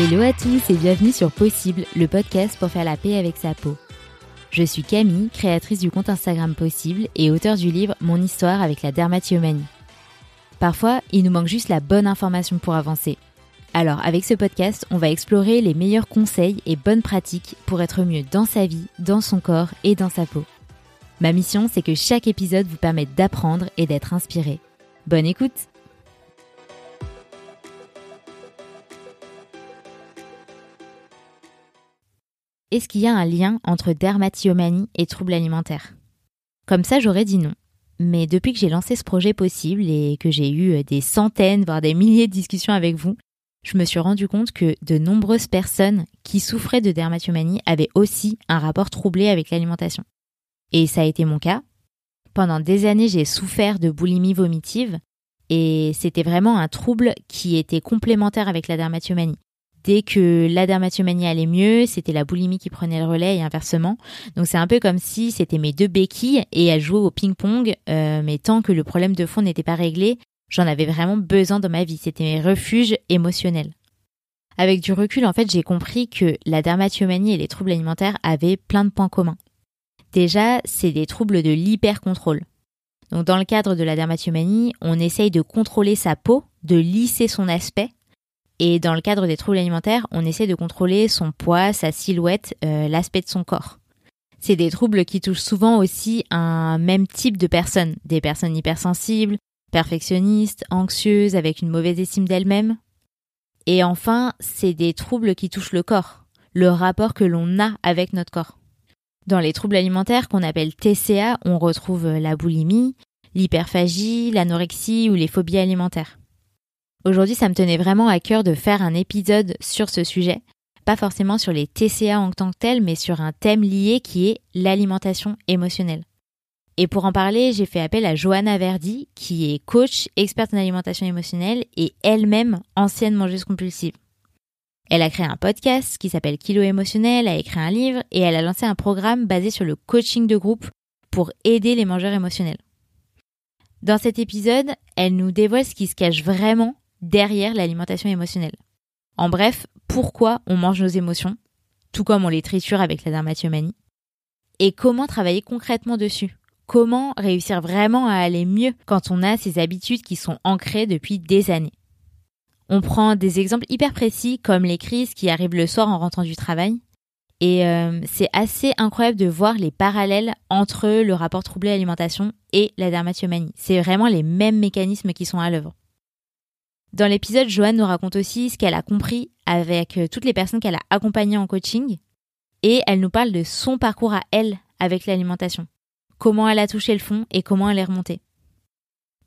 Hello à tous et bienvenue sur Possible, le podcast pour faire la paix avec sa peau. Je suis Camille, créatrice du compte Instagram Possible et auteur du livre Mon histoire avec la dermatillomanie. Parfois, il nous manque juste la bonne information pour avancer. Alors, avec ce podcast, on va explorer les meilleurs conseils et bonnes pratiques pour être mieux dans sa vie, dans son corps et dans sa peau. Ma mission, c'est que chaque épisode vous permette d'apprendre et d'être inspiré. Bonne écoute Est-ce qu'il y a un lien entre dermatillomanie et troubles alimentaires? Comme ça, j'aurais dit non. Mais depuis que j'ai lancé ce projet possible et que j'ai eu des centaines, voire des milliers de discussions avec vous, je me suis rendu compte que de nombreuses personnes qui souffraient de dermatillomanie avaient aussi un rapport troublé avec l'alimentation. Et ça a été mon cas. Pendant des années, j'ai souffert de boulimie vomitive et c'était vraiment un trouble qui était complémentaire avec la dermatillomanie. Dès que la dermatillomanie allait mieux, c'était la boulimie qui prenait le relais et inversement. Donc c'est un peu comme si c'était mes deux béquilles et elles jouaient au ping-pong, euh, mais tant que le problème de fond n'était pas réglé, j'en avais vraiment besoin dans ma vie. C'était mes refuges émotionnels. Avec du recul, en fait, j'ai compris que la dermatillomanie et les troubles alimentaires avaient plein de points communs. Déjà, c'est des troubles de l'hypercontrôle. Donc dans le cadre de la dermatillomanie, on essaye de contrôler sa peau, de lisser son aspect et dans le cadre des troubles alimentaires, on essaie de contrôler son poids, sa silhouette, euh, l'aspect de son corps. C'est des troubles qui touchent souvent aussi un même type de personnes, des personnes hypersensibles, perfectionnistes, anxieuses, avec une mauvaise estime d'elles-mêmes. Et enfin, c'est des troubles qui touchent le corps, le rapport que l'on a avec notre corps. Dans les troubles alimentaires qu'on appelle TCA, on retrouve la boulimie, l'hyperphagie, l'anorexie ou les phobies alimentaires. Aujourd'hui, ça me tenait vraiment à cœur de faire un épisode sur ce sujet, pas forcément sur les TCA en tant que tel, mais sur un thème lié qui est l'alimentation émotionnelle. Et pour en parler, j'ai fait appel à Johanna Verdi, qui est coach, experte en alimentation émotionnelle et elle-même ancienne mangeuse compulsive. Elle a créé un podcast qui s'appelle Kilo émotionnel, a écrit un livre et elle a lancé un programme basé sur le coaching de groupe pour aider les mangeurs émotionnels. Dans cet épisode, elle nous dévoile ce qui se cache vraiment derrière l'alimentation émotionnelle. En bref, pourquoi on mange nos émotions, tout comme on les triture avec la dermatillomanie, et comment travailler concrètement dessus? Comment réussir vraiment à aller mieux quand on a ces habitudes qui sont ancrées depuis des années? On prend des exemples hyper précis comme les crises qui arrivent le soir en rentrant du travail. Et euh, c'est assez incroyable de voir les parallèles entre le rapport troublé à l'alimentation et la dermatillomanie. C'est vraiment les mêmes mécanismes qui sont à l'œuvre. Dans l'épisode, Joanne nous raconte aussi ce qu'elle a compris avec euh, toutes les personnes qu'elle a accompagnées en coaching et elle nous parle de son parcours à elle avec l'alimentation. Comment elle a touché le fond et comment elle est remontée.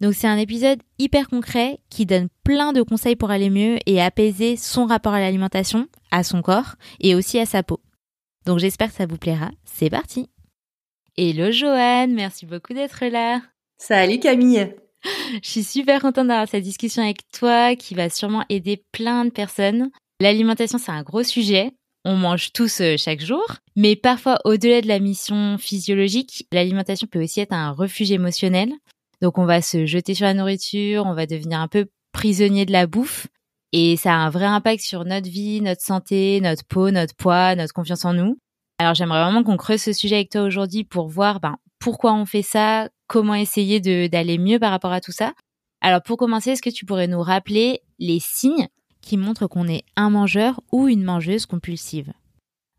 Donc c'est un épisode hyper concret qui donne plein de conseils pour aller mieux et apaiser son rapport à l'alimentation, à son corps et aussi à sa peau. Donc j'espère que ça vous plaira. C'est parti. Hello Joanne, merci beaucoup d'être là. Salut Camille. Je suis super contente d'avoir cette discussion avec toi qui va sûrement aider plein de personnes. L'alimentation, c'est un gros sujet. On mange tous euh, chaque jour, mais parfois au-delà de la mission physiologique, l'alimentation peut aussi être un refuge émotionnel. Donc on va se jeter sur la nourriture, on va devenir un peu prisonnier de la bouffe et ça a un vrai impact sur notre vie, notre santé, notre peau, notre poids, notre confiance en nous. Alors j'aimerais vraiment qu'on creuse ce sujet avec toi aujourd'hui pour voir ben, pourquoi on fait ça, comment essayer d'aller mieux par rapport à tout ça. Alors pour commencer, est-ce que tu pourrais nous rappeler les signes qui montrent qu'on est un mangeur ou une mangeuse compulsive?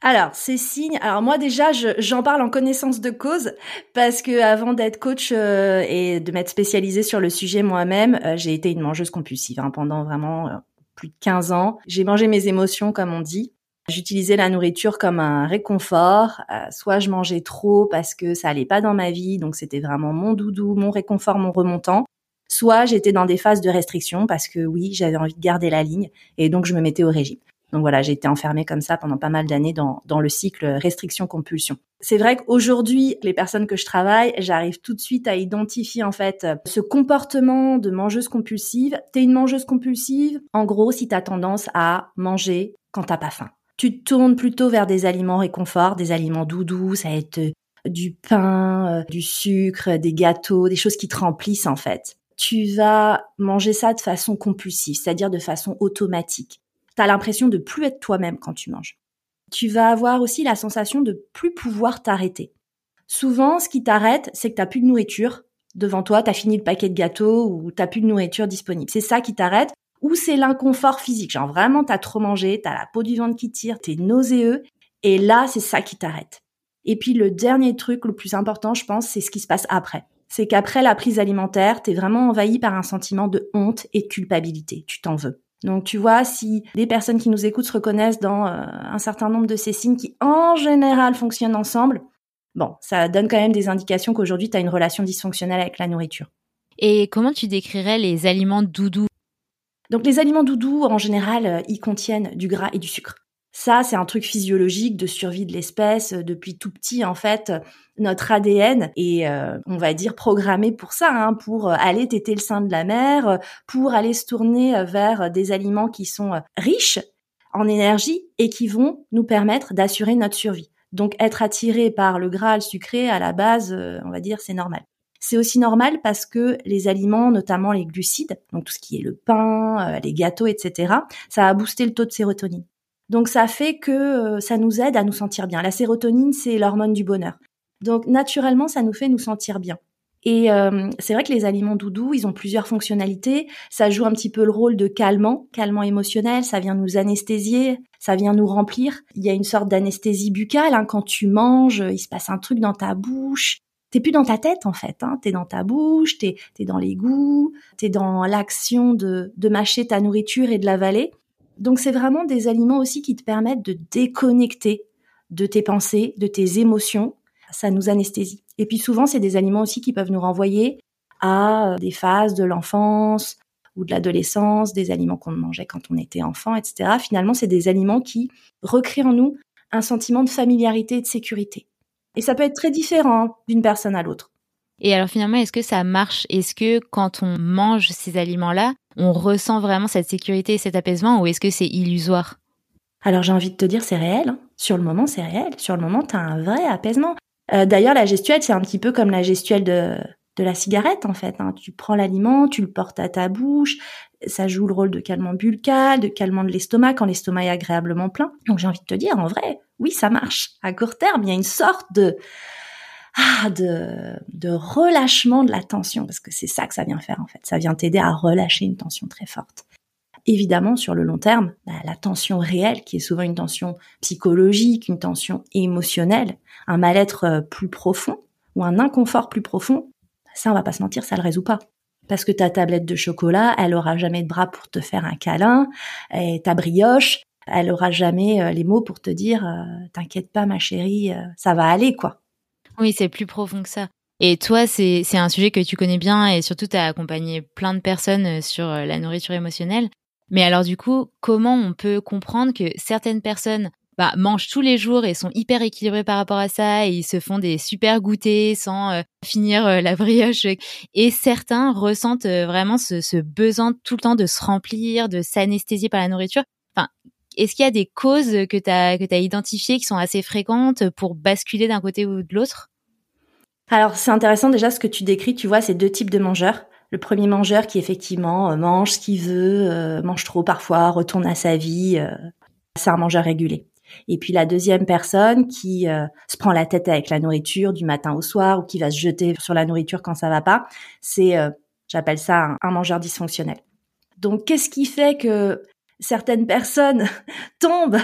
Alors, ces signes, alors moi déjà, j'en parle en connaissance de cause parce que avant d'être coach euh, et de m'être spécialisée sur le sujet moi-même, euh, j'ai été une mangeuse compulsive hein, pendant vraiment euh, plus de 15 ans. J'ai mangé mes émotions, comme on dit. J'utilisais la nourriture comme un réconfort. Euh, soit je mangeais trop parce que ça allait pas dans ma vie, donc c'était vraiment mon doudou, mon réconfort, mon remontant. Soit j'étais dans des phases de restriction parce que oui, j'avais envie de garder la ligne et donc je me mettais au régime. Donc voilà, j'ai été enfermée comme ça pendant pas mal d'années dans, dans le cycle restriction-compulsion. C'est vrai qu'aujourd'hui, les personnes que je travaille, j'arrive tout de suite à identifier en fait ce comportement de mangeuse compulsive. T'es une mangeuse compulsive, en gros, si t'as tendance à manger quand t'as pas faim tu te tournes plutôt vers des aliments réconfort, des aliments doudous, ça va être euh, du pain, euh, du sucre, des gâteaux, des choses qui te remplissent en fait. Tu vas manger ça de façon compulsive, c'est-à-dire de façon automatique. Tu as l'impression de plus être toi-même quand tu manges. Tu vas avoir aussi la sensation de plus pouvoir t'arrêter. Souvent, ce qui t'arrête, c'est que t'as plus de nourriture devant toi, t'as fini le paquet de gâteaux ou t'as plus de nourriture disponible. C'est ça qui t'arrête. Ou c'est l'inconfort physique, genre vraiment t'as trop mangé, t'as la peau du ventre qui tire, t'es nauséeux, et là c'est ça qui t'arrête. Et puis le dernier truc, le plus important, je pense, c'est ce qui se passe après. C'est qu'après la prise alimentaire, t'es vraiment envahi par un sentiment de honte et de culpabilité. Tu t'en veux. Donc tu vois, si des personnes qui nous écoutent se reconnaissent dans euh, un certain nombre de ces signes qui en général fonctionnent ensemble, bon, ça donne quand même des indications qu'aujourd'hui tu as une relation dysfonctionnelle avec la nourriture. Et comment tu décrirais les aliments doudous Donc les aliments doudous, en général, euh, ils contiennent du gras et du sucre. Ça, c'est un truc physiologique de survie de l'espèce. Depuis tout petit, en fait, notre ADN est, euh, on va dire, programmé pour ça, hein, pour aller téter le sein de la mère, pour aller se tourner vers des aliments qui sont riches en énergie et qui vont nous permettre d'assurer notre survie. Donc, être attiré par le gras, le sucré, à la base, euh, on va dire, c'est normal. C'est aussi normal parce que les aliments, notamment les glucides, donc tout ce qui est le pain, euh, les gâteaux, etc., ça a boosté le taux de sérotonine. Donc ça fait que euh, ça nous aide à nous sentir bien. La sérotonine, c'est l'hormone du bonheur. Donc naturellement, ça nous fait nous sentir bien. Et euh, c'est vrai que les aliments doudous, ils ont plusieurs fonctionnalités. Ça joue un petit peu le rôle de calmant, calmant émotionnel. Ça vient nous anesthésier, ça vient nous remplir. Il y a une sorte d'anesthésie buccale. Hein. Quand tu manges, il se passe un truc dans ta bouche. T'es plus dans ta tête en fait, hein. t'es dans ta bouche, t'es es dans les goûts, t'es dans l'action de, de mâcher ta nourriture et de l'avaler. Donc c'est vraiment des aliments aussi qui te permettent de déconnecter de tes pensées, de tes émotions. Ça nous anesthésie. Et puis souvent, c'est des aliments aussi qui peuvent nous renvoyer à euh, des phases de l'enfance ou de l'adolescence, des aliments qu'on mangeait quand on était enfant, etc. Finalement, c'est des aliments qui recréent en nous un sentiment de familiarité et de sécurité. Et ça peut être très différent d'une personne à l'autre. Et alors finalement, est-ce que ça marche? Est-ce que quand on mange ces aliments-là, on ressent vraiment cette sécurité et cet apaisement ou est-ce que c'est illusoire? Alors j'ai envie de te dire, c'est réel. Hein. Sur le moment, c'est réel. Sur le moment, tu as un vrai apaisement. Euh, d'ailleurs, la gestuelle, c'est un petit peu comme la gestuelle de, de la cigarette, en fait. Hein. Tu prends l'aliment, tu le portes à ta bouche, ça joue le rôle de calmant buccal, de calmant de l'estomac quand l'estomac est agréablement plein. Donc j'ai envie de te dire, en vrai, oui, ça marche. À court terme, il y a une sorte de ah, de, de relâchement de la tension, parce que c'est ça que ça vient faire en fait. Ça vient t'aider à relâcher une tension très forte. Évidemment, sur le long terme, bah, la tension réelle, qui est souvent une tension psychologique, une tension émotionnelle, un mal-être euh, plus profond ou un inconfort plus profond, ça, on va pas se mentir, ça le résout pas. Parce que ta tablette de chocolat, elle aura jamais de bras pour te faire un câlin, et ta brioche, elle aura jamais euh, les mots pour te dire euh, t'inquiète pas ma chérie, ça va aller quoi. Oui, c'est plus profond que ça. Et toi, c'est un sujet que tu connais bien et surtout tu as accompagné plein de personnes sur la nourriture émotionnelle. Mais alors du coup, comment on peut comprendre que certaines personnes bah, mangent tous les jours et sont hyper équilibrés par rapport à ça et ils se font des super goûters sans euh, finir euh, la brioche et certains ressentent euh, vraiment ce, besoin tout le temps de se remplir, de s'anesthésier par la nourriture. Enfin, est-ce qu'il y a des causes que tu as que identifiées qui sont assez fréquentes pour basculer d'un côté ou de l'autre? Alors, c'est intéressant déjà ce que tu décris, tu vois, ces deux types de mangeurs. Le premier mangeur qui effectivement mange ce qu'il veut, mange trop parfois, retourne à sa vie, c'est un mangeur régulé. Et puis la deuxième personne qui euh, se prend la tête avec la nourriture du matin au soir ou qui va se jeter sur la nourriture quand ça va pas, c'est, euh, j'appelle ça un, mangeur dysfonctionnel. Donc qu'est-ce qui fait que certaines personnes tombent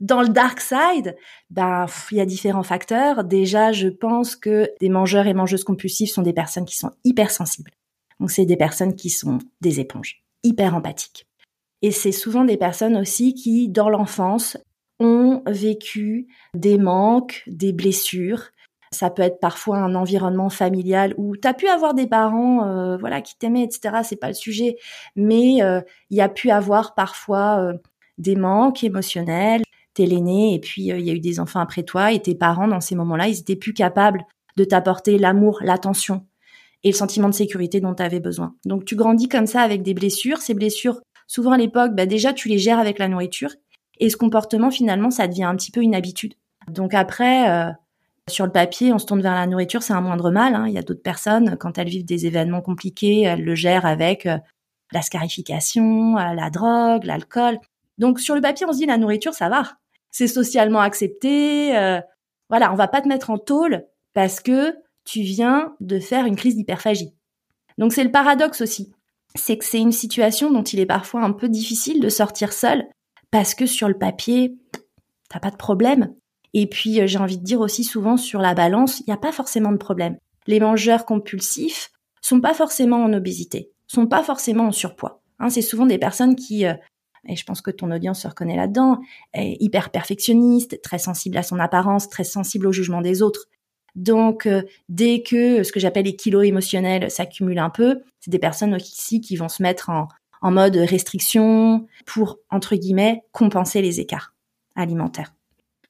dans le dark side, ben il y a différents facteurs. Déjà, je pense que des mangeurs et mangeuses compulsives sont des personnes qui sont hypersensibles. Donc c'est des personnes qui sont des éponges, hyper empathiques. Et c'est souvent des personnes aussi qui, dans l'enfance, ont vécu des manques, des blessures. Ça peut être parfois un environnement familial où tu as pu avoir des parents euh, voilà qui t'aimaient, etc. C'est pas le sujet, mais euh, il y a pu avoir parfois euh, des manques émotionnels. T'es l'aîné et puis il y a eu des enfants après toi et tes parents dans ces moments-là, ils étaient plus capables de t'apporter l'amour, l'attention et le sentiment de sécurité dont tu avais besoin. Donc tu grandis comme ça avec des blessures. Ces blessures, souvent à l'époque, bah déjà tu les gères avec la nourriture et ce comportement, finalement, ça devient un petit peu une habitude. Donc après, euh, sur le papier, on se tourne vers la nourriture, c'est un moindre mal. Hein. Il y a d'autres personnes, quand elles vivent des événements compliqués, elles le gèrent avec euh, la scarification, euh, la drogue, l'alcool. Donc sur le papier, on se dit la nourriture, ça va. C'est socialement accepté. Euh, voilà, on va pas te mettre en tôle parce que tu viens de faire une crise d'hyperphagie. Donc c'est le paradoxe aussi. C'est que c'est une situation dont il est parfois un peu difficile de sortir seul parce que sur le papier, t'as pas de problème. Et puis euh, j'ai envie de dire aussi souvent sur la balance, il n'y a pas forcément de problème. Les mangeurs compulsifs sont pas forcément en obésité, sont pas forcément en surpoids. Hein, c'est souvent des personnes qui, euh, et je pense que ton audience se reconnaît là-dedans, est hyper perfectionniste, très sensible à son apparence, très sensible au jugement des autres. Donc, euh, dès que ce que j'appelle les kilos émotionnels s'accumulent un peu, c'est des personnes aussi qui vont se mettre en, en mode restriction pour, entre guillemets, compenser les écarts alimentaires.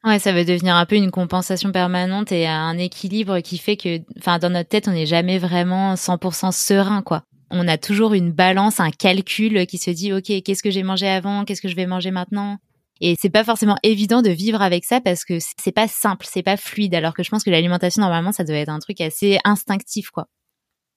Ouais, ça va devenir un peu une compensation permanente et un équilibre qui fait que, enfin, dans notre tête, on n'est jamais vraiment 100% serein, quoi. On a toujours une balance, un calcul qui se dit, OK, qu'est-ce que j'ai mangé avant? Qu'est-ce que je vais manger maintenant? Et c'est pas forcément évident de vivre avec ça parce que c'est pas simple, c'est pas fluide. Alors que je pense que l'alimentation, normalement, ça doit être un truc assez instinctif, quoi.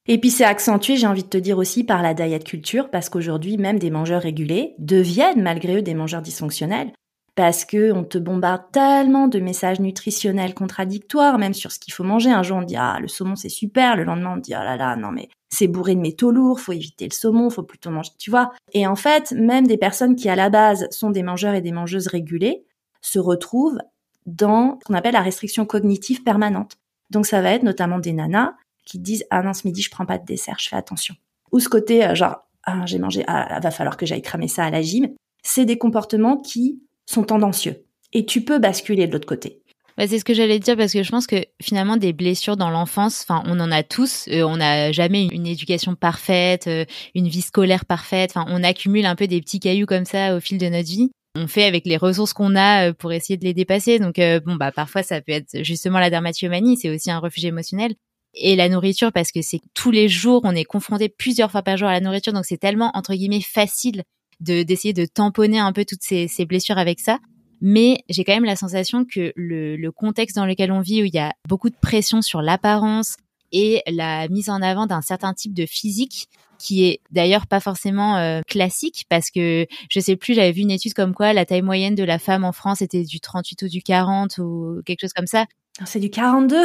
Et puis c'est accentué, j'ai envie de te dire aussi, par la diet culture, parce qu'aujourd'hui, même des mangeurs régulés deviennent malgré eux des mangeurs dysfonctionnels parce que on te bombarde tellement de messages nutritionnels contradictoires, même sur ce qu'il faut manger. Un jour on dit ah le saumon c'est super, le lendemain on dit ah là là non mais c'est bourré de métaux lourds, faut éviter le saumon, faut plutôt manger, tu vois. Et en fait, même des personnes qui à la base sont des mangeurs et des mangeuses régulés se retrouvent dans ce qu'on appelle la restriction cognitive permanente. Donc ça va être notamment des nanas qui disent ah non ce midi je prends pas de dessert, je fais attention. Ou ce côté euh, genre ah j'ai mangé ah va falloir que j'aille cramer ça à la gym. C'est des comportements qui sont tendancieux. Et tu peux basculer de l'autre côté. Bah, c'est ce que j'allais dire parce que je pense que finalement des blessures dans l'enfance, enfin on en a tous, euh, on n'a jamais une éducation parfaite, euh, une vie scolaire parfaite, enfin on accumule un peu des petits cailloux comme ça au fil de notre vie. On fait avec les ressources qu'on a pour essayer de les dépasser. Donc bon bah parfois ça peut être justement la dermatillomanie, c'est aussi un refuge émotionnel. Et la nourriture parce que c'est tous les jours, on est confronté plusieurs fois par jour à la nourriture, donc c'est tellement entre guillemets facile de d'essayer de tamponner un peu toutes ces, ces blessures avec ça. Mais j'ai quand même la sensation que le, le contexte dans lequel on vit, où il y a beaucoup de pression sur l'apparence et la mise en avant d'un certain type de physique, qui est d'ailleurs pas forcément euh, classique parce que je sais plus j'avais vu une étude comme quoi la taille moyenne de la femme en France était du 38 ou du 40 ou quelque chose comme ça. C'est du 42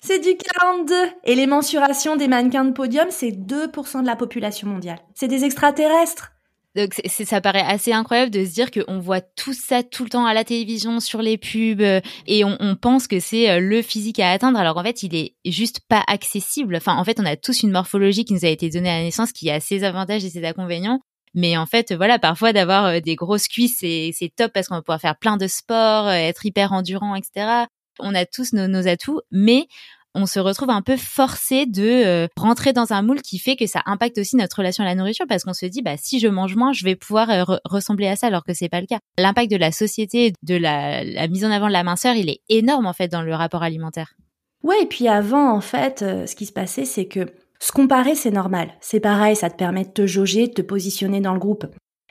c'est du 42 Et les mensurations des mannequins de podium, c'est 2% de la population mondiale. C'est des extraterrestres donc ça paraît assez incroyable de se dire qu'on voit tout ça tout le temps à la télévision, sur les pubs, euh, et on, pense que c'est euh, le physique à atteindre, alors en fait il est juste pas accessible. Enfin en fait on a tous une morphologie qui nous a été donnée à la naissance qui a ses avantages et ses inconvénients. Mais en fait, voilà, parfois d'avoir euh, des grosses cuisses, c'est top parce qu'on va pouvoir faire plein de sports, être hyper endurant, etc. On a tous nos, atouts, mais on se retrouve un peu forcé de euh, rentrer dans un moule qui fait que ça impacte aussi notre relation à la nourriture parce qu'on se dit bah si je mange moins, je vais pouvoir euh, ressembler à ça alors que c'est pas le cas. L'impact de la société, de la, mise en avant de la minceur, il est énorme en fait dans le rapport alimentaire. Ouais, et puis avant en fait, euh, ce qui se passait c'est que se comparer c'est normal. C'est pareil, ça te permet de te jauger, de te positionner dans le groupe.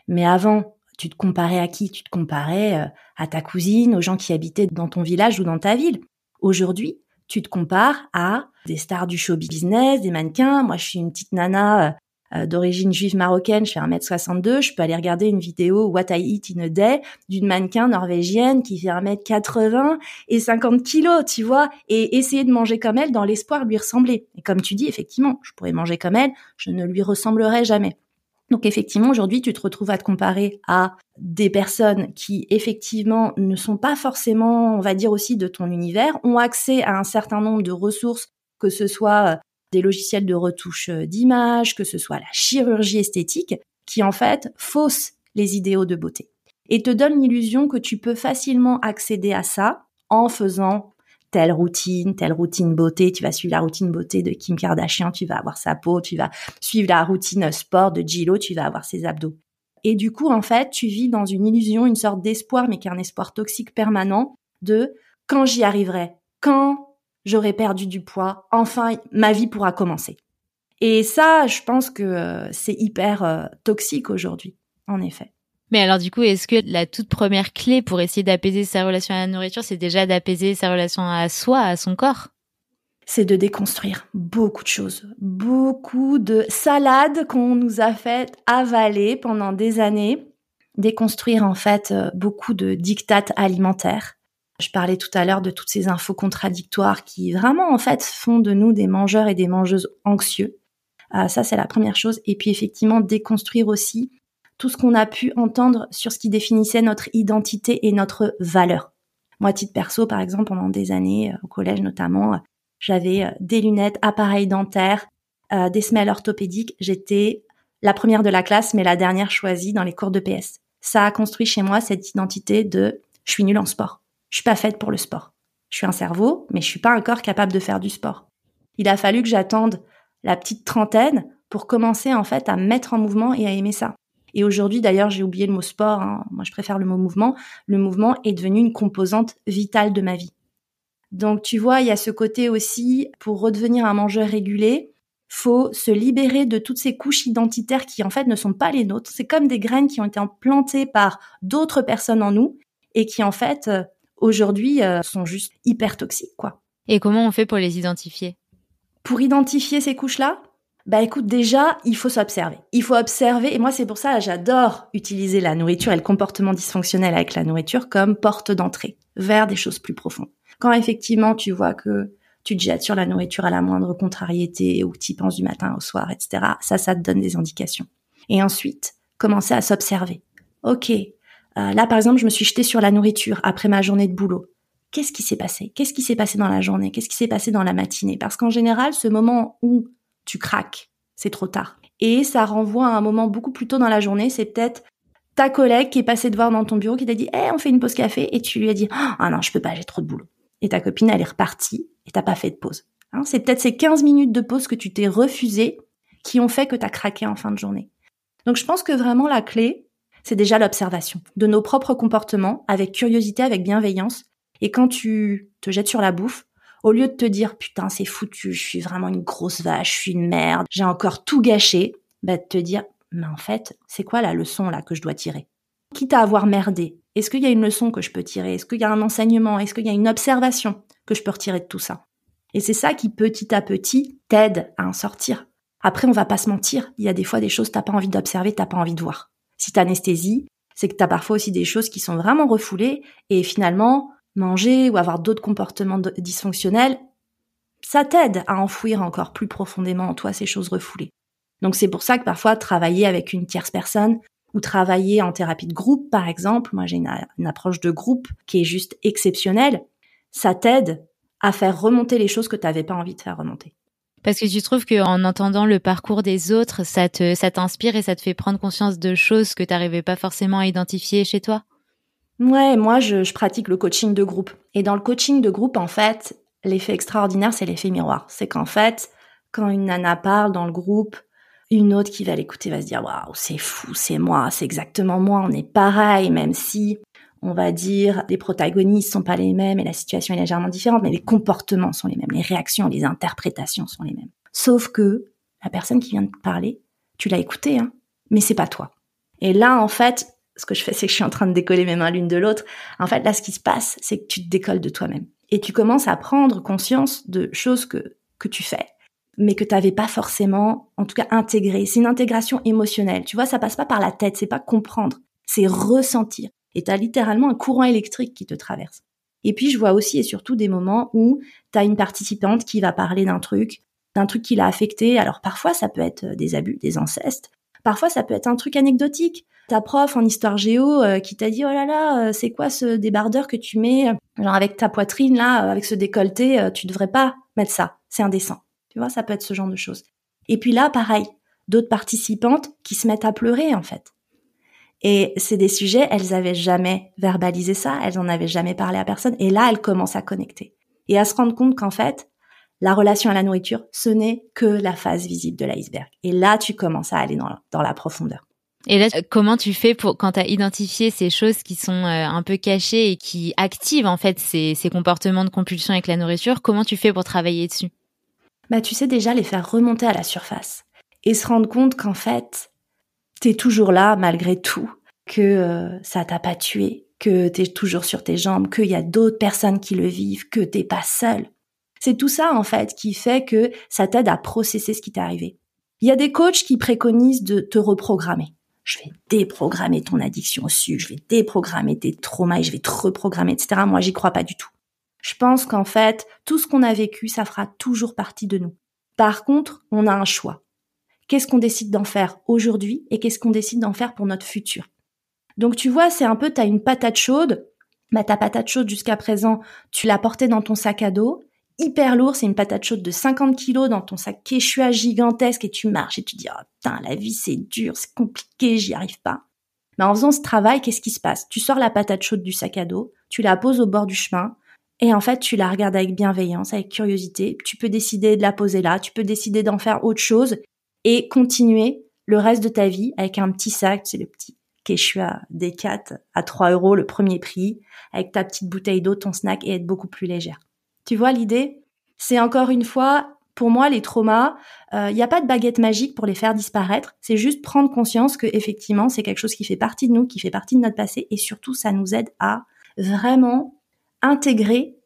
Mais avant, tu te comparais à qui? Tu te comparais à ta cousine, aux gens qui habitaient dans ton village ou dans ta ville. Aujourd'hui, tu te compares à des stars du show business, des mannequins. Moi, je suis une petite nana euh, d'origine juive marocaine, je fais 1m62, je peux aller regarder une vidéo What I Eat in a Day d'une mannequin norvégienne qui fait 1m80 et 50 kilos, tu vois, et essayer de manger comme elle dans l'espoir de lui ressembler. Et comme tu dis, effectivement, je pourrais manger comme elle, je ne lui ressemblerai jamais. Donc effectivement, aujourd'hui, tu te retrouves à te comparer à des personnes qui effectivement ne sont pas forcément, on va dire aussi, de ton univers, ont accès à un certain nombre de ressources, que ce soit euh, des logiciels de retouche euh, d'image, que ce soit la chirurgie esthétique, qui en fait fausse les idéaux de beauté. Et te donne l'illusion que tu peux facilement accéder à ça en faisant telle routine, telle routine beauté, tu vas suivre la routine beauté de Kim Kardashian, tu vas avoir sa peau, tu vas suivre la routine sport de Gilo, tu vas avoir ses abdos. Et du coup, en fait, tu vis dans une illusion, une sorte d'espoir, mais qui est un espoir toxique permanent de quand j'y arriverai, quand j'aurai perdu du poids, enfin, ma vie pourra commencer. Et ça, je pense que euh, c'est hyper euh, toxique aujourd'hui, en effet. Mais alors du coup, est-ce que la toute première clé pour essayer d'apaiser sa relation à la nourriture, c'est déjà d'apaiser sa relation à soi, à son corps? C'est de déconstruire beaucoup de choses, beaucoup de salades qu'on nous a fait avaler pendant des années, déconstruire en fait euh, beaucoup de dictates alimentaires. Je parlais tout à l'heure de toutes ces infos contradictoires qui vraiment en fait font de nous des mangeurs et des mangeuses anxieux. Euh, ça c'est la première chose. Et puis effectivement déconstruire aussi tout ce qu'on a pu entendre sur ce qui définissait notre identité et notre valeur. Moi, titre perso, par exemple, pendant des années, euh, au collège notamment, j'avais des lunettes, appareils dentaires, des semelles orthopédiques. J'étais la première de la classe, mais la dernière choisie dans les cours de PS ça a construit chez moi cette identité de je suis nulle en sport. Je suis pas faite pour le sport. Je suis un cerveau, mais je suis pas un corps capable de faire du sport. Il a fallu que j'attende la petite trentaine pour commencer en fait à mettre en mouvement et à aimer ça. Et aujourd'hui, d'ailleurs, j'ai oublié le mot sport. Hein. Moi, je préfère le mot mouvement. Le mouvement est devenu une composante vitale de ma vie. Donc, tu vois, il y a ce côté aussi pour redevenir un mangeur régulé faut se libérer de toutes ces couches identitaires qui en fait ne sont pas les nôtres. C'est comme des graines qui ont été implantées par d'autres personnes en nous et qui en fait euh, aujourd'hui euh, sont juste hyper toxiques quoi. Et comment on fait pour les identifier? Pour identifier ces couches-là, bah écoute, déjà, il faut s'observer. Il faut observer, et moi c'est pour ça j'adore utiliser la nourriture et le comportement dysfonctionnel avec la nourriture comme porte d'entrée vers des choses plus profondes. Quand effectivement tu vois que tu te jettes sur la nourriture à la moindre contrariété ou tu y penses du matin au soir, etc. Ça, ça te donne des indications. Et ensuite, commencer à s'observer. Ok, euh, là par exemple, je me suis jetée sur la nourriture après ma journée de boulot. Qu'est-ce qui s'est passé? Qu'est-ce qui s'est passé dans la journée? Qu'est-ce qui s'est passé dans la matinée? Parce qu'en général, ce moment où tu craques, c'est trop tard. Et ça renvoie à un moment beaucoup plus tôt dans la journée. C'est peut-être ta collègue qui est passée te voir dans ton bureau qui t'a dit "Eh, on fait une pause café" et tu lui as dit "Ah non, je peux pas, j'ai trop de boulot." Et ta copine elle est repartie et t'as pas fait de pause. Hein, c'est peut-être ces 15 minutes de pause que tu t'es refusé qui ont fait que t'as craqué en fin de journée. Donc je pense que vraiment la clé, c'est déjà l'observation de nos propres comportements avec curiosité, avec bienveillance. Et quand tu te jettes sur la bouffe, au lieu de te dire putain c'est foutu, je suis vraiment une grosse vache, je suis une merde, j'ai encore tout gâché, bah de te dire mais en fait c'est quoi la leçon là que je dois tirer? Quitte à avoir merdé, est-ce qu'il y a une leçon que je peux tirer? Est-ce qu'il y a un enseignement? Est-ce qu'il y a une observation que je peux retirer de tout ça? Et c'est ça qui petit à petit t'aide à en sortir. Après, on va pas se mentir, il y a des fois des choses t'as pas envie d'observer, t'as pas envie de voir. Si t'anesthésies, c'est que t'as parfois aussi des choses qui sont vraiment refoulées et finalement, manger ou avoir d'autres comportements dysfonctionnels, ça t'aide à enfouir encore plus profondément en toi ces choses refoulées. Donc c'est pour ça que parfois travailler avec une tierce personne ou travailler en thérapie de groupe, par exemple, moi j'ai une, approche de groupe qui est juste exceptionnelle, ça t'aide à faire remonter les choses que tu n'avais pas envie de faire remonter. Parce que tu trouves qu'en entendant le parcours des autres, ça te ça t'inspire et ça te fait prendre conscience de choses que tu n'arrivais pas forcément à identifier chez toi? Ouais, moi je, pratique le coaching de groupe. Et dans le coaching de groupe, en fait, l'effet extraordinaire, c'est l'effet miroir. C'est qu'en fait, quand une nana parle dans le groupe, une autre qui va l'écouter va se dire waouh, c'est fou, c'est moi, c'est exactement moi, on est pareil, même si on va dire les protagonistes sont pas les mêmes et la situation est légèrement différente, mais les comportements sont les mêmes, les réactions, les interprétations sont les mêmes. Sauf que la personne qui vient de parler, tu l'as écouté, hein, mais c'est pas toi. Et là, en fait, ce que je fais, c'est que je suis en train de décoller mes mains l'une de l'autre. En fait, là, ce qui se passe, c'est que tu te décolles de toi-même et tu commences à prendre conscience de choses que que tu fais mais que tu n'avais pas forcément, en tout cas, intégré. C'est une intégration émotionnelle. Tu vois, ça passe pas par la tête, c'est pas comprendre, c'est ressentir. Et tu as littéralement un courant électrique qui te traverse. Et puis, je vois aussi et surtout des moments où tu as une participante qui va parler d'un truc, d'un truc qui l'a affecté. Alors, parfois, ça peut être des abus, des incestes. Parfois, ça peut être un truc anecdotique. Ta prof en histoire géo euh, qui t'a dit, oh là là, euh, c'est quoi ce débardeur que tu mets, genre avec ta poitrine là, avec ce décolleté, euh, tu devrais pas mettre ça. C'est indécent. Tu vois, ça peut être ce genre de choses. Et puis là, pareil, d'autres participantes qui se mettent à pleurer, en fait. Et c'est des sujets, elles avaient jamais verbalisé ça, elles en avaient jamais parlé à personne. Et là, elles commencent à connecter. Et à se rendre compte qu'en fait, la relation à la nourriture, ce n'est que la phase visible de l'iceberg. Et là, tu commences à aller dans dans la profondeur. Et là, comment tu fais pour quand tu as identifié ces choses qui sont euh, un peu cachées et qui activent en fait ces, ces comportements de compulsion avec la nourriture Comment tu fais pour travailler dessus? Bah tu sais déjà les faire remonter à la surface et se rendre compte qu'en fait, t'es toujours là malgré tout, que euh, ça t'a pas tué, que t'es toujours sur tes jambes, qu'il y a d'autres personnes qui le vivent, que t'es pas seul. C'est tout ça en fait qui fait que ça t'aide à processer ce qui t'est arrivé. Il y a des coachs qui préconisent de te reprogrammer. Je vais déprogrammer ton addiction au sucre, je vais déprogrammer tes traumas et je vais te reprogrammer, etc. Moi, j'y crois pas du tout. Je pense qu'en fait, tout ce qu'on a vécu, ça fera toujours partie de nous. Par contre, on a un choix. Qu'est-ce qu'on décide d'en faire aujourd'hui et qu'est-ce qu'on décide d'en faire pour notre futur? Donc tu vois, c'est un peu, tu as une patate chaude, bah ta patate chaude jusqu'à présent, tu l'as portée dans ton sac à dos, hyper lourd, c'est une patate chaude de 50 kilos dans ton sac Quechua gigantesque et tu marches et tu dis, oh putain, la vie c'est dur, c'est compliqué, j'y arrive pas. Mais en faisant ce travail, qu'est-ce qui se passe? Tu sors la patate chaude du sac à dos, tu la poses au bord du chemin, et en fait, tu la regardes avec bienveillance, avec curiosité. Tu peux décider de la poser là, tu peux décider d'en faire autre chose et continuer le reste de ta vie avec un petit sac, c'est le petit Quechua D4 à 3 euros, le premier prix, avec ta petite bouteille d'eau, ton snack et être beaucoup plus légère. Tu vois l'idée C'est encore une fois, pour moi, les traumas, il euh, n'y a pas de baguette magique pour les faire disparaître. C'est juste prendre conscience que effectivement, c'est quelque chose qui fait partie de nous, qui fait partie de notre passé, et surtout, ça nous aide à vraiment intégrer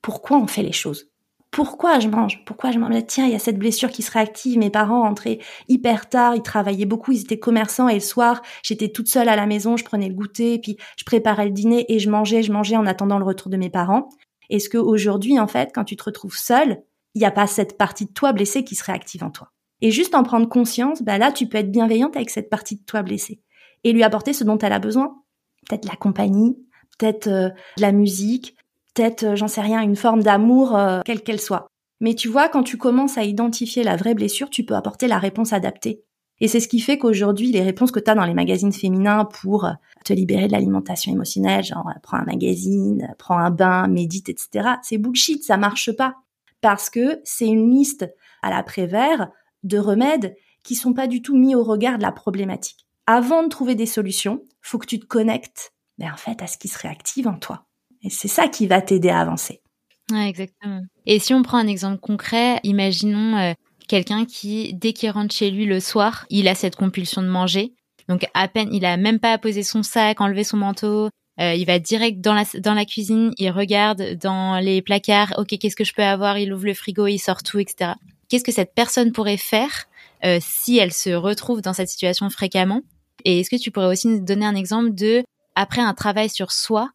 pourquoi on fait les choses. Pourquoi je mange? Pourquoi je mange? Tiens, il y a cette blessure qui se réactive. Mes parents entraient hyper tard, ils travaillaient beaucoup, ils étaient commerçants et le soir, j'étais toute seule à la maison, je prenais le goûter, puis je préparais le dîner et je mangeais, je mangeais en attendant le retour de mes parents. Est-ce qu'aujourd'hui, en fait, quand tu te retrouves seule, il n'y a pas cette partie de toi blessée qui se réactive en toi? Et juste en prendre conscience, bah là, tu peux être bienveillante avec cette partie de toi blessée et lui apporter ce dont elle a besoin. Peut-être la compagnie, peut-être euh, de la musique, peut-être, euh, j'en sais rien, une forme d'amour, euh, quelle qu'elle soit. Mais tu vois, quand tu commences à identifier la vraie blessure, tu peux apporter la réponse adaptée. Et c'est ce qui fait qu'aujourd'hui, les réponses que tu dans les magazines féminins pour euh, te libérer de l'alimentation émotionnelle, genre prends un magazine, prends un bain, médite, etc., c'est bullshit, ça marche pas. Parce que c'est une liste à l'après-vert de remèdes qui sont pas du tout mis au regard de la problématique. Avant de trouver des solutions, faut que tu te connectes, ben, en fait, à ce qui se réactive en toi. Et c'est ça qui va t'aider à avancer. Ouais, exactement. Et si on prend un exemple concret, imaginons euh, quelqu'un qui, dès qu'il rentre chez lui le soir, il a cette compulsion de manger. Donc à peine, il a même pas posé son sac, enlevé son manteau, euh, il va direct dans la dans la cuisine, il regarde dans les placards, ok, qu'est-ce que je peux avoir? Il ouvre le frigo, il sort tout, etc. Qu'est-ce que cette personne pourrait faire euh, si elle se retrouve dans cette situation fréquemment? Et est-ce que tu pourrais aussi nous donner un exemple de après un travail sur soi,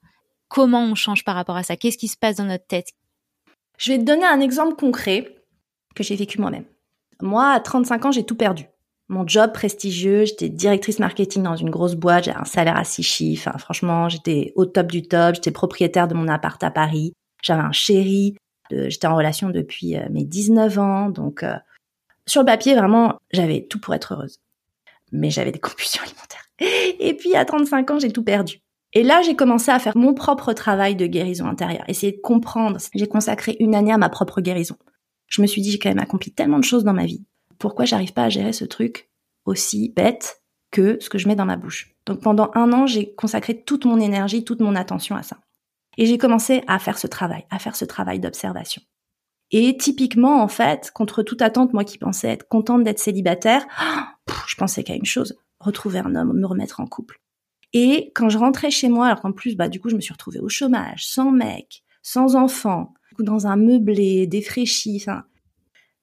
comment on change par rapport à ça? Qu'est-ce qui se passe dans notre tête? Je vais te donner un exemple concret que j'ai vécu moi-même. Moi, à 35 ans, j'ai tout perdu. Mon job prestigieux, j'étais directrice marketing dans une grosse boîte, j'avais un salaire à six chiffres. franchement, j'étais au top du top, j'étais propriétaire de mon appart à Paris. J'avais un chéri, j'étais en relation depuis euh, mes 19 ans. Donc, euh, sur le papier, vraiment, j'avais tout pour être heureuse. Mais j'avais des compulsions alimentaires. Et puis, à 35 ans, j'ai tout perdu. Et là, j'ai commencé à faire mon propre travail de guérison intérieure, essayer de comprendre. J'ai consacré une année à ma propre guérison. Je me suis dit, j'ai quand même accompli tellement de choses dans ma vie. Pourquoi j'arrive pas à gérer ce truc aussi bête que ce que je mets dans ma bouche? Donc pendant un an, j'ai consacré toute mon énergie, toute mon attention à ça. Et j'ai commencé à faire ce travail, à faire ce travail d'observation. Et typiquement, en fait, contre toute attente, moi qui pensais être contente d'être célibataire, je pensais qu'à une chose, retrouver un homme, me remettre en couple. Et quand je rentrais chez moi, alors qu'en plus, bah, du coup, je me suis retrouvée au chômage, sans mec, sans enfant, dans un meublé, défraîchi,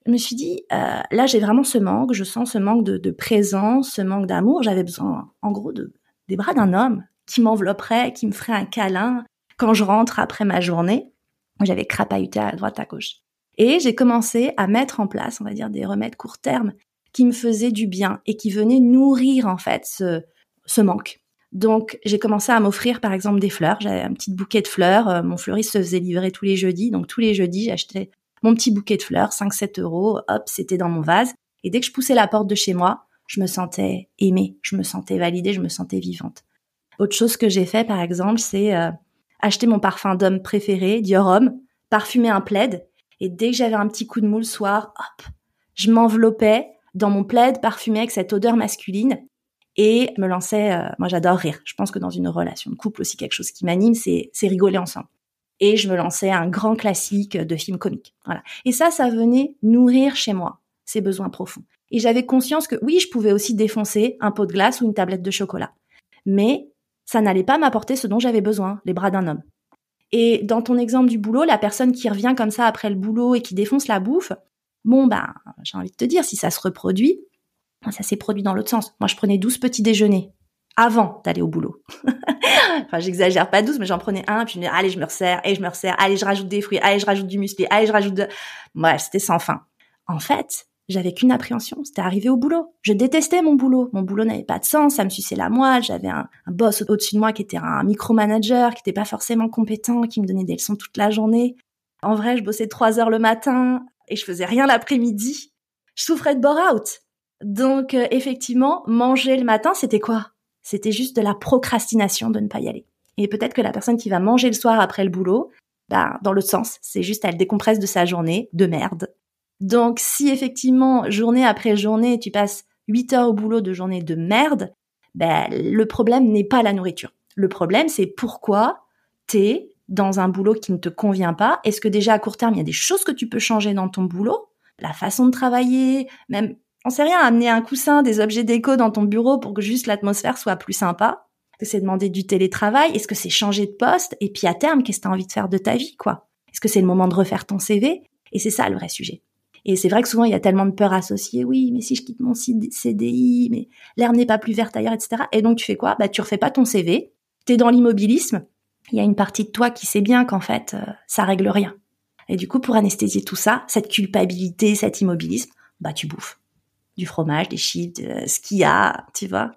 je me suis dit, euh, là, j'ai vraiment ce manque, je sens ce manque de, présence, ce manque d'amour. J'avais besoin, en gros, de, des bras d'un homme qui m'envelopperait, qui me ferait un câlin quand je rentre après ma journée. J'avais crapahuté à droite, à gauche. Et j'ai commencé à mettre en place, on va dire, des remèdes court terme qui me faisaient du bien et qui venaient nourrir, en fait, ce manque. Donc j'ai commencé à m'offrir par exemple des fleurs. J'avais un petit bouquet de fleurs. Euh, mon fleuriste se faisait livrer tous les jeudis. Donc tous les jeudis, j'achetais mon petit bouquet de fleurs, 5-7 euros. Hop, c'était dans mon vase. Et dès que je poussais la porte de chez moi, je me sentais aimée, je me sentais validée, je me sentais vivante. Autre chose que j'ai fait par exemple, c'est euh, acheter mon parfum d'homme préféré, Dior Homme, parfumer un plaid. Et dès que j'avais un petit coup de mou le soir, hop, je m'enveloppais dans mon plaid parfumé avec cette odeur masculine et me lançais. Euh, moi, j'adore rire. Je pense que dans une relation de couple aussi, quelque chose qui m'anime, c'est rigoler ensemble. Et je me lançais un grand classique de film comique. Voilà. Et ça, ça venait nourrir chez moi ces besoins profonds. Et j'avais conscience que oui, je pouvais aussi défoncer un pot de glace ou une tablette de chocolat, mais ça n'allait pas m'apporter ce dont j'avais besoin, les bras d'un homme. Et dans ton exemple du boulot, la personne qui revient comme ça après le boulot et qui défonce la bouffe, bon ben, j'ai envie de te dire, si ça se reproduit, Ça s'est produit dans l'autre sens. Moi, je prenais 12 petits déjeuners avant d'aller au boulot. enfin, j'exagère pas 12, mais j'en prenais un, puis je me disais, allez, je me resserre, et je me resserre, allez, je rajoute des fruits, allez, je rajoute du musclé, allez, je rajoute de... Bref, c'était sans fin. En fait, j'avais qu'une appréhension, c'était arriver au boulot. Je détestais mon boulot. Mon boulot n'avait pas de sens, ça me suçait la moelle, j'avais un, boss au-dessus de moi qui était un micromanager, qui n'était pas forcément compétent, qui me donnait des leçons toute la journée. En vrai, je bossais trois heures le matin et je faisais rien l'après-midi. Je souffrais de bore-out. Donc, euh, effectivement, manger le matin, c'était quoi? C'était juste de la procrastination de ne pas y aller. Et peut-être que la personne qui va manger le soir après le boulot, bah, dans l'autre sens, c'est juste elle décompresse de sa journée de merde donc, si effectivement, journée après journée, tu passes 8 heures au boulot de journée de merde, ben, le problème n'est pas la nourriture. Le problème, c'est pourquoi t'es dans un boulot qui ne te convient pas? Est-ce que déjà à court terme, il y a des choses que tu peux changer dans ton boulot? La façon de travailler, même, on sait rien, amener un coussin, des objets déco dans ton bureau pour que juste l'atmosphère soit plus sympa. Est-ce que c'est demander du télétravail? Est-ce que c'est changer de poste? Et puis à terme, qu'est-ce que tu envie de faire de ta vie, quoi? Est-ce que c'est le moment de refaire ton CV? Et c'est ça le vrai sujet. Et c'est vrai que souvent il y a tellement de peur associée. Oui, mais si je quitte mon CDI, mais l'herbe n'est pas plus verte ailleurs, etc. Et donc tu fais quoi? Bah tu refais pas ton CV. T'es dans l'immobilisme. Il y a une partie de toi qui sait bien qu'en fait euh, ça règle rien. Et du coup pour anesthésier tout ça, cette culpabilité, cet immobilisme, bah tu bouffes du fromage, des chips, ce qu'il y a, tu vois.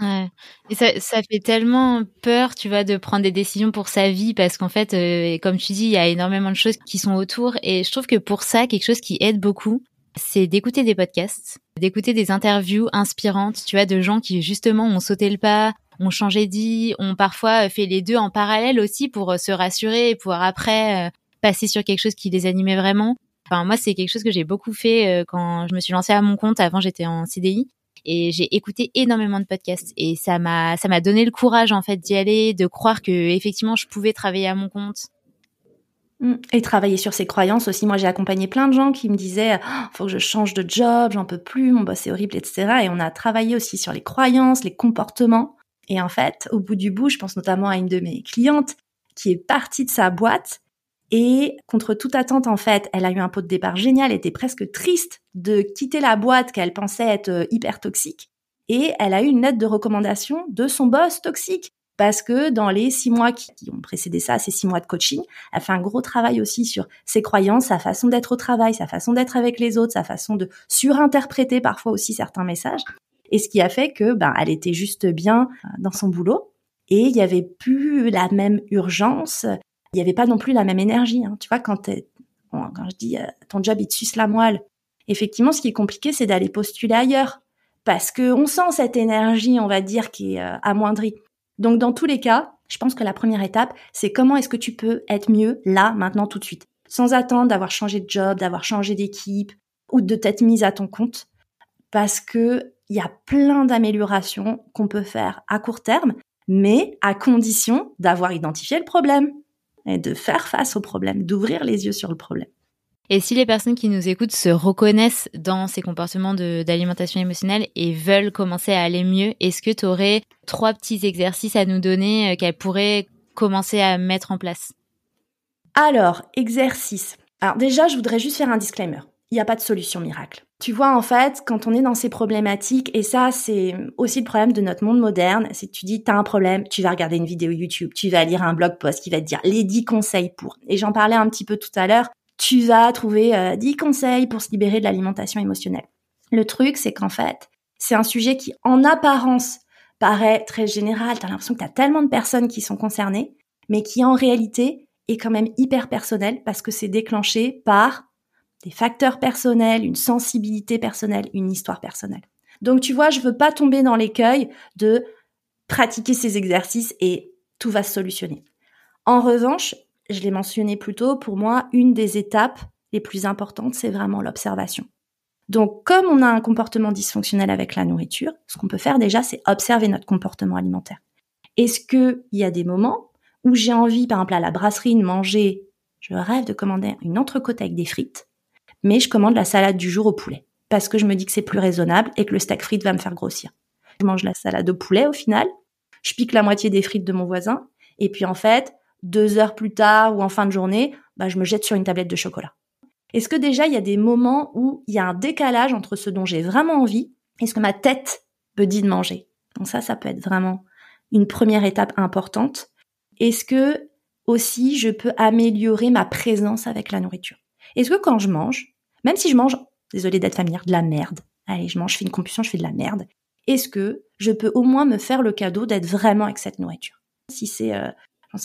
Ouais. Et ça, ça fait tellement peur, tu vois, de prendre des décisions pour sa vie parce qu'en fait, euh, comme tu dis, il y a énormément de choses qui sont autour et je trouve que pour ça, quelque chose qui aide beaucoup, c'est d'écouter des podcasts, d'écouter des interviews inspirantes, tu vois, de gens qui justement ont sauté le pas, ont changé d'idée, ont parfois fait les deux en parallèle aussi pour euh, se rassurer et pouvoir après euh, passer sur quelque chose qui les animait vraiment. Enfin, moi, c'est quelque chose que j'ai beaucoup fait quand je me suis lancée à mon compte. Avant, j'étais en CDI et j'ai écouté énormément de podcasts et ça m'a ça m'a donné le courage en fait d'y aller, de croire que effectivement je pouvais travailler à mon compte. Mm. Et travailler sur ses croyances aussi. Moi, j'ai accompagné plein de gens qui me disaient oh, faut que je change de job, j'en peux plus, mon boss est horrible, etc. Et on a travaillé aussi sur les croyances, les comportements. Et en fait, au bout du bout, je pense notamment à une de mes clientes qui est partie de sa boîte et contre toute attente, en fait, elle a eu un pot de départ génial, était presque triste de quitter la boîte qu'elle pensait être euh, hyper toxique. Et elle a eu une lettre de recommandation de son boss toxique. Parce que dans les six mois qui, ont précédé ça, ces six mois de coaching, elle fait un gros travail aussi sur ses croyances, sa façon d'être au travail, sa façon d'être avec les autres, sa façon de surinterpréter parfois aussi certains messages. Et ce qui a fait que, ben, elle était juste bien euh, dans son boulot et il y avait plus la même urgence il n'y avait pas non plus la même énergie. Hein. Tu vois, quand, quand je dis euh, ton job il te suce la moelle, effectivement, ce qui est compliqué, c'est d'aller postuler ailleurs parce que on sent cette énergie, on va dire, qui est euh, amoindrie. Donc, dans tous les cas, je pense que la première étape, c'est comment est-ce que tu peux être mieux là, maintenant, tout de suite, sans attendre d'avoir changé de job, d'avoir changé d'équipe ou de t'être mise à ton compte, parce que il y a plein d'améliorations qu'on peut faire à court terme, mais à condition d'avoir identifié le problème et de faire face au problème, d'ouvrir les yeux sur le problème. Et si les personnes qui nous écoutent se reconnaissent dans ces comportements d'alimentation émotionnelle et veulent commencer à aller mieux, est-ce que tu aurais trois petits exercices à nous donner euh, qu'elles pourraient commencer à mettre en place? Alors, exercice. Alors déjà, je voudrais juste faire un disclaimer il n'y a pas de solution miracle. Tu vois, en fait, quand on est dans ces problématiques, et ça, c'est aussi le problème de notre monde moderne, c'est que tu dis, t'as un problème, tu vas regarder une vidéo YouTube, tu vas lire un blog post qui va te dire les 10 conseils pour. Et j'en parlais un petit peu tout à l'heure, tu vas trouver euh, 10 conseils pour se libérer de l'alimentation émotionnelle. Le truc, c'est qu'en fait, c'est un sujet qui, en apparence, paraît très général. T'as l'impression que t'as tellement de personnes qui sont concernées, mais qui, en réalité, est quand même hyper personnel parce que c'est déclenché par des facteurs personnels, une sensibilité personnelle, une histoire personnelle. Donc tu vois, je veux pas tomber dans l'écueil de pratiquer ces exercices et tout va se solutionner. En revanche, je l'ai mentionné plus tôt, pour moi, une des étapes les plus importantes, c'est vraiment l'observation. Donc, comme on a un comportement dysfonctionnel avec la nourriture, ce qu'on peut faire déjà, c'est observer notre comportement alimentaire. Est-ce qu'il y a des moments où j'ai envie, par exemple, à la brasserie, de manger, je rêve de commander une entrecôte avec des frites, mais je commande la salade du jour au poulet parce que je me dis que c'est plus raisonnable et que le steak frites va me faire grossir. Je mange la salade au poulet au final, je pique la moitié des frites de mon voisin et puis en fait, deux heures plus tard ou en fin de journée, bah, je me jette sur une tablette de chocolat. Est-ce que déjà il y a des moments où il y a un décalage entre ce dont j'ai vraiment envie Est-ce que ma tête me dit de manger? Donc ça, ça peut être vraiment une première étape importante. Est-ce que aussi je peux améliorer ma présence avec la nourriture? Est-ce que quand je mange, même si je mange, désolé d'être familière, de la merde, allez, je mange, je fais une compulsion, je fais de la merde, est-ce que je peux au moins me faire le cadeau d'être vraiment avec cette nourriture? Si c'est, euh,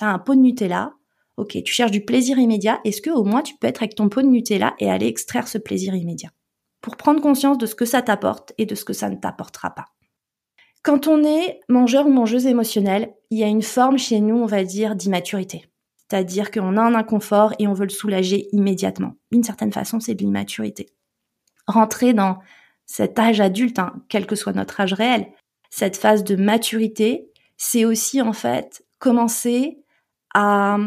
un pot de Nutella, ok, tu cherches du plaisir immédiat, est-ce que au moins tu peux être avec ton pot de Nutella et aller extraire ce plaisir immédiat? Pour prendre conscience de ce que ça t'apporte et de ce que ça ne t'apportera pas. Quand on est mangeur ou mangeuse émotionnelle, il y a une forme chez nous, on va dire, d'immaturité. C'est-à-dire qu'on a un inconfort et on veut le soulager immédiatement. D'une certaine façon, c'est de l'immaturité. Rentrer dans cet âge adulte, hein, quel que soit notre âge réel, cette phase de maturité, c'est aussi en fait commencer à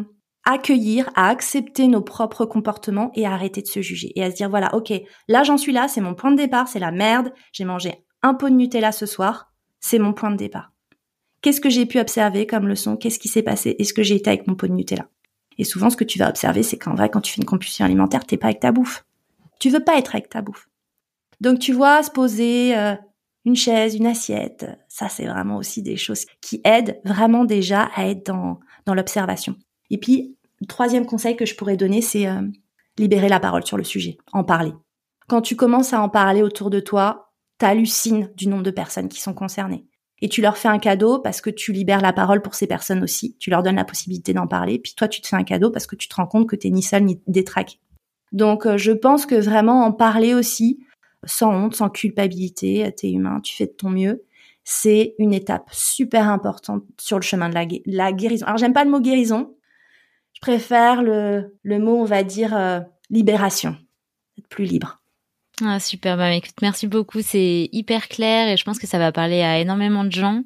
accueillir, à accepter nos propres comportements et à arrêter de se juger et à se dire voilà, ok, là j'en suis là, c'est mon point de départ, c'est la merde, j'ai mangé un pot de Nutella ce soir, c'est mon point de départ. Qu'est-ce que j'ai pu observer comme leçon? Qu'est-ce qui s'est passé? Est-ce que j'ai été avec mon pot de Nutella? Et souvent, ce que tu vas observer, c'est qu'en vrai, quand tu fais une compulsion alimentaire, t'es pas avec ta bouffe. Tu veux pas être avec ta bouffe. Donc tu vois, se poser euh, une chaise, une assiette, ça c'est vraiment aussi des choses qui aident vraiment déjà à être dans, l'observation. Et puis, troisième conseil que je pourrais donner, c'est euh, libérer la parole sur le sujet, en parler. Quand tu commences à en parler autour de toi, t'hallucines du nombre de personnes qui sont concernées. Et tu leur fais un cadeau parce que tu libères la parole pour ces personnes aussi. Tu leur donnes la possibilité d'en parler. Puis toi, tu te fais un cadeau parce que tu te rends compte que t'es ni seul ni détraqué. Donc, euh, je pense que vraiment en parler aussi, sans honte, sans culpabilité, t'es humain, tu fais de ton mieux. C'est une étape super importante sur le chemin de la, guérison. Alors j'aime pas le mot guérison, je préfère le, mot, on va dire, euh, libération, être plus libre. Ah, super, bah, écoute, merci beaucoup, c'est hyper clair et je pense que ça va parler à énormément de gens.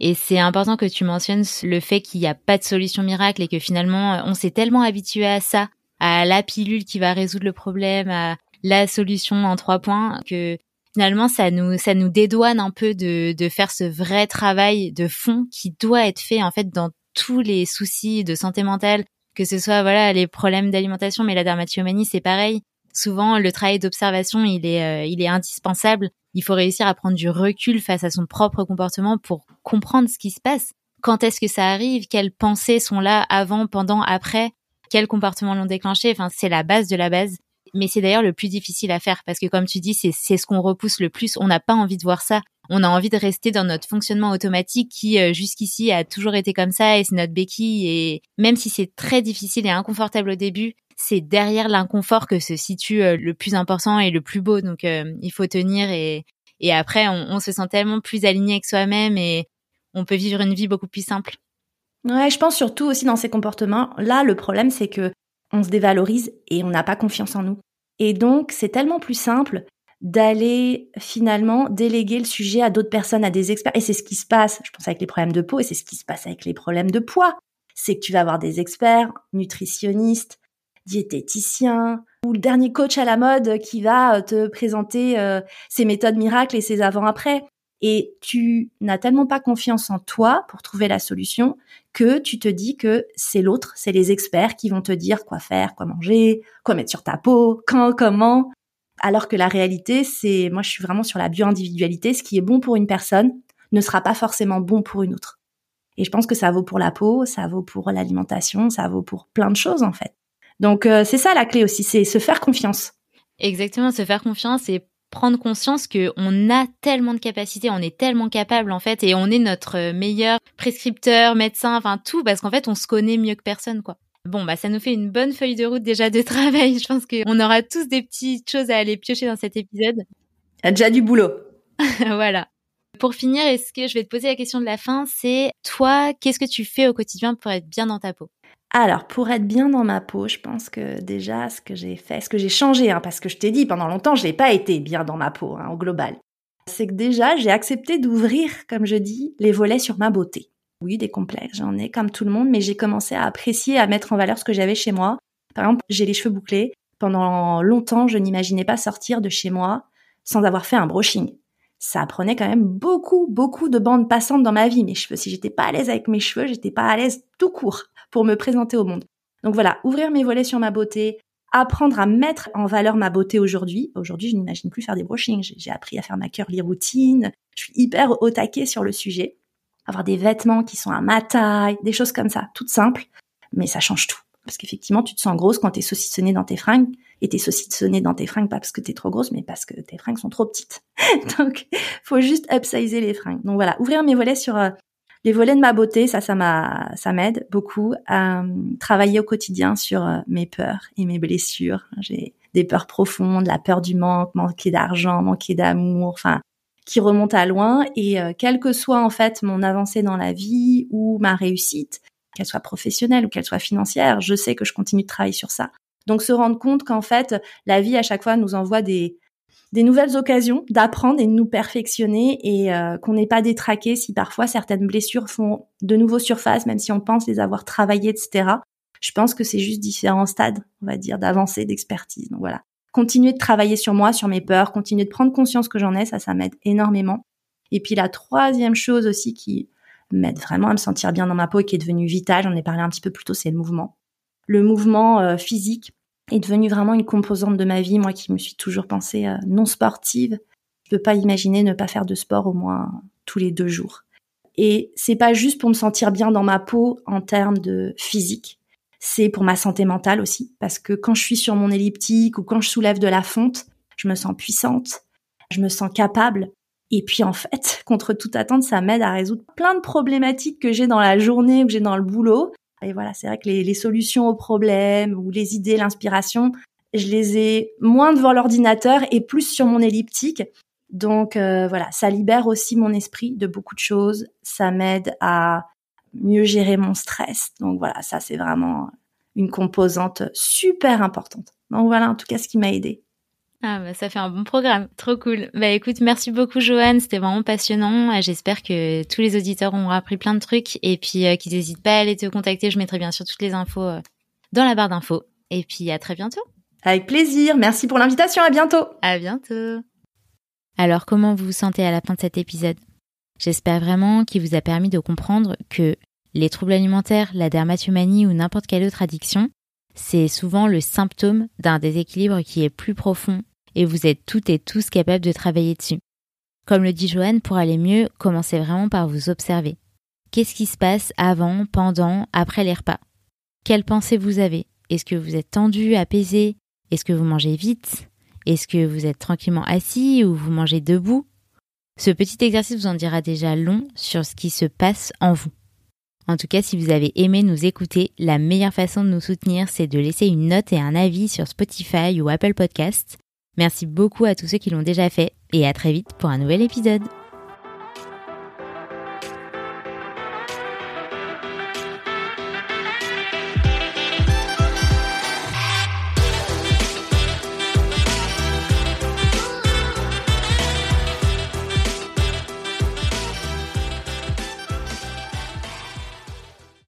Et c'est important que tu mentionnes le fait qu'il n'y a pas de solution miracle et que finalement, on s'est tellement habitué à ça, à la pilule qui va résoudre le problème, à la solution en trois points, que finalement ça nous ça nous dédouane un peu de de faire ce vrai travail de fond qui doit être fait en fait dans tous les soucis de santé mentale, que ce soit voilà les problèmes d'alimentation, mais la dermatillomanie c'est pareil. Souvent le travail d'observation il est euh, il est indispensable. Il faut réussir à prendre du recul face à son propre comportement pour comprendre ce qui se passe. Quand est-ce que ça arrive? Quelles pensées sont là avant, pendant, après? Quels comportements l'ont déclenché? Enfin, c'est la base de la base mais c'est d'ailleurs le plus difficile à faire parce que comme tu dis, c'est ce qu'on repousse le plus. On n'a pas envie de voir ça. On a envie de rester dans notre fonctionnement automatique qui euh, jusqu'ici a toujours été comme ça et c'est notre béquille. Et même si c'est très difficile et inconfortable au début, c'est derrière l'inconfort que se situe euh, le plus important et le plus beau. Donc euh, il faut tenir et, après on, on se sent tellement plus aligné avec soi-même et on peut vivre une vie beaucoup plus simple. Ouais, je pense surtout aussi dans ces comportements. Là, le problème, c'est que on se dévalorise et on n'a pas confiance en nous. Et donc, c'est tellement plus simple d'aller finalement déléguer le sujet à d'autres personnes, à des experts. Et c'est ce qui se passe, je pense, avec les problèmes de peau, et c'est ce qui se passe avec les problèmes de poids. C'est que tu vas avoir des experts, nutritionnistes, diététiciens, ou le dernier coach à la mode qui va te présenter euh, ses méthodes miracles et ses avant-après et tu n'as tellement pas confiance en toi pour trouver la solution que tu te dis que c'est l'autre, c'est les experts qui vont te dire quoi faire, quoi manger, quoi mettre sur ta peau, quand, comment. Alors que la réalité, c'est, moi je suis vraiment sur la bio-individualité, ce qui est bon pour une personne ne sera pas forcément bon pour une autre. Et je pense que ça vaut pour la peau, ça vaut pour l'alimentation, ça vaut pour plein de choses en fait. Donc euh, c'est ça la clé aussi, c'est se faire confiance. Exactement, se faire confiance et prendre conscience que on a tellement de capacités, on est tellement capable en fait, et on est notre meilleur prescripteur, médecin, enfin tout, parce qu'en fait on se connaît mieux que personne quoi. Bon bah ça nous fait une bonne feuille de route déjà de travail. Je pense qu'on aura tous des petites choses à aller piocher dans cet épisode. Il y a déjà du boulot. voilà. Pour finir, est-ce que je vais te poser la question de la fin, c'est toi, qu'est-ce que tu fais au quotidien pour être bien dans ta peau? Alors, pour être bien dans ma peau, je pense que déjà, ce que j'ai fait, ce que j'ai changé, hein, parce que je t'ai dit, pendant longtemps, je n'ai pas été bien dans ma peau, hein, au global. C'est que déjà, j'ai accepté d'ouvrir, comme je dis, les volets sur ma beauté. Oui, des complexes, j'en ai comme tout le monde, mais j'ai commencé à apprécier, à mettre en valeur ce que j'avais chez moi. Par exemple, j'ai les cheveux bouclés. Pendant longtemps, je n'imaginais pas sortir de chez moi sans avoir fait un brushing. Ça prenait quand même beaucoup, beaucoup de bandes passantes dans ma vie, mes cheveux. Si j'étais pas à l'aise avec mes cheveux, j'étais pas à l'aise tout court pour me présenter au monde. Donc voilà, ouvrir mes volets sur ma beauté, apprendre à mettre en valeur ma beauté aujourd'hui. Aujourd'hui, je n'imagine plus faire des brushings. J'ai appris à faire ma curly routine. Je suis hyper au taquet sur le sujet. Avoir des vêtements qui sont à ma taille, des choses comme ça, toutes simples, mais ça change tout. Parce qu'effectivement, tu te sens grosse quand t'es saucissonnée dans tes fringues. Et t'es saucissonnée dans tes fringues, pas parce que t'es trop grosse, mais parce que tes fringues sont trop petites. Donc, faut juste upsizer les fringues. Donc voilà, ouvrir mes volets sur euh, les volets de ma beauté, ça, ça m'a, ça m'aide beaucoup à euh, travailler au quotidien sur euh, mes peurs et mes blessures. J'ai des peurs profondes, la peur du manque, manquer d'argent, manquer d'amour, enfin, qui remontent à loin. Et quelle que soit en fait mon avancée dans la vie ou ma réussite, qu'elle soit professionnelle ou qu'elle soit financière, je sais que je continue de travailler sur ça. Donc se rendre compte qu'en fait, la vie à chaque fois nous envoie des, nouvelles occasions d'apprendre et de nous perfectionner et euh, qu'on n'est pas détraqué si parfois certaines blessures font de nouveau surface, même si on pense les avoir travaillées, etc. Je pense que c'est juste différents stades, on va dire, d'avancée, d'expertise. Donc voilà. Continuer de travailler sur moi, sur mes peurs, continuer de prendre conscience que j'en ai, ça, ça m'aide énormément. Et puis la troisième chose aussi qui m'aide vraiment à me sentir bien dans ma peau et qui est devenue vitale, j'en ai parlé un petit peu plus tôt, c'est le mouvement. Le mouvement euh, physique est devenu vraiment une composante de ma vie, moi qui me suis toujours pensée euh, non sportive. Je peux pas imaginer ne pas faire de sport au moins tous les deux jours. Et c'est pas juste pour me sentir bien dans ma peau en termes de physique, c'est pour ma santé mentale aussi, parce que quand je suis sur mon elliptique ou quand je soulève de la fonte, je me sens puissante, je me sens capable, et puis en fait, contre toute attente, ça m'aide à résoudre plein de problématiques que j'ai dans la journée ou que j'ai dans le boulot. Et voilà, c'est vrai que les, solutions aux problèmes ou les idées, l'inspiration, je les ai moins devant l'ordinateur et plus sur mon elliptique. Donc euh, voilà, ça libère aussi mon esprit de beaucoup de choses. Ça m'aide à mieux gérer mon stress. Donc voilà, ça c'est vraiment une composante super importante. Donc voilà, en tout cas, ce qui m'a aidé. Ah bah ça fait un bon programme, trop cool. Bah écoute, merci beaucoup Joanne, c'était vraiment passionnant. J'espère que tous les auditeurs ont appris plein de trucs et puis euh, qu'ils n'hésitent pas à aller te contacter. Je mettrai bien sûr toutes les infos euh, dans la barre d'infos. Et puis à très bientôt. Avec plaisir, merci pour l'invitation, à bientôt. À bientôt. Alors comment vous vous sentez à la fin de cet épisode? J'espère vraiment qu'il vous a permis de comprendre que les troubles alimentaires, la dermatomanie ou n'importe quelle autre addiction, c'est souvent le symptôme d'un déséquilibre qui est plus profond et vous êtes toutes et tous capables de travailler dessus. Comme le dit Joanne, pour aller mieux, commencez vraiment par vous observer. Qu'est-ce qui se passe avant, pendant, après les repas? Quelles pensées vous avez? Est-ce que vous êtes tendu, apaisé? Est-ce que vous mangez vite? Est-ce que vous êtes tranquillement assis ou vous mangez debout? Ce petit exercice vous en dira déjà long sur ce qui se passe en vous. En tout cas, si vous avez aimé nous écouter, la meilleure façon de nous soutenir, c'est de laisser une note et un avis sur Spotify ou Apple Podcasts. Merci beaucoup à tous ceux qui l'ont déjà fait et à très vite pour un nouvel épisode.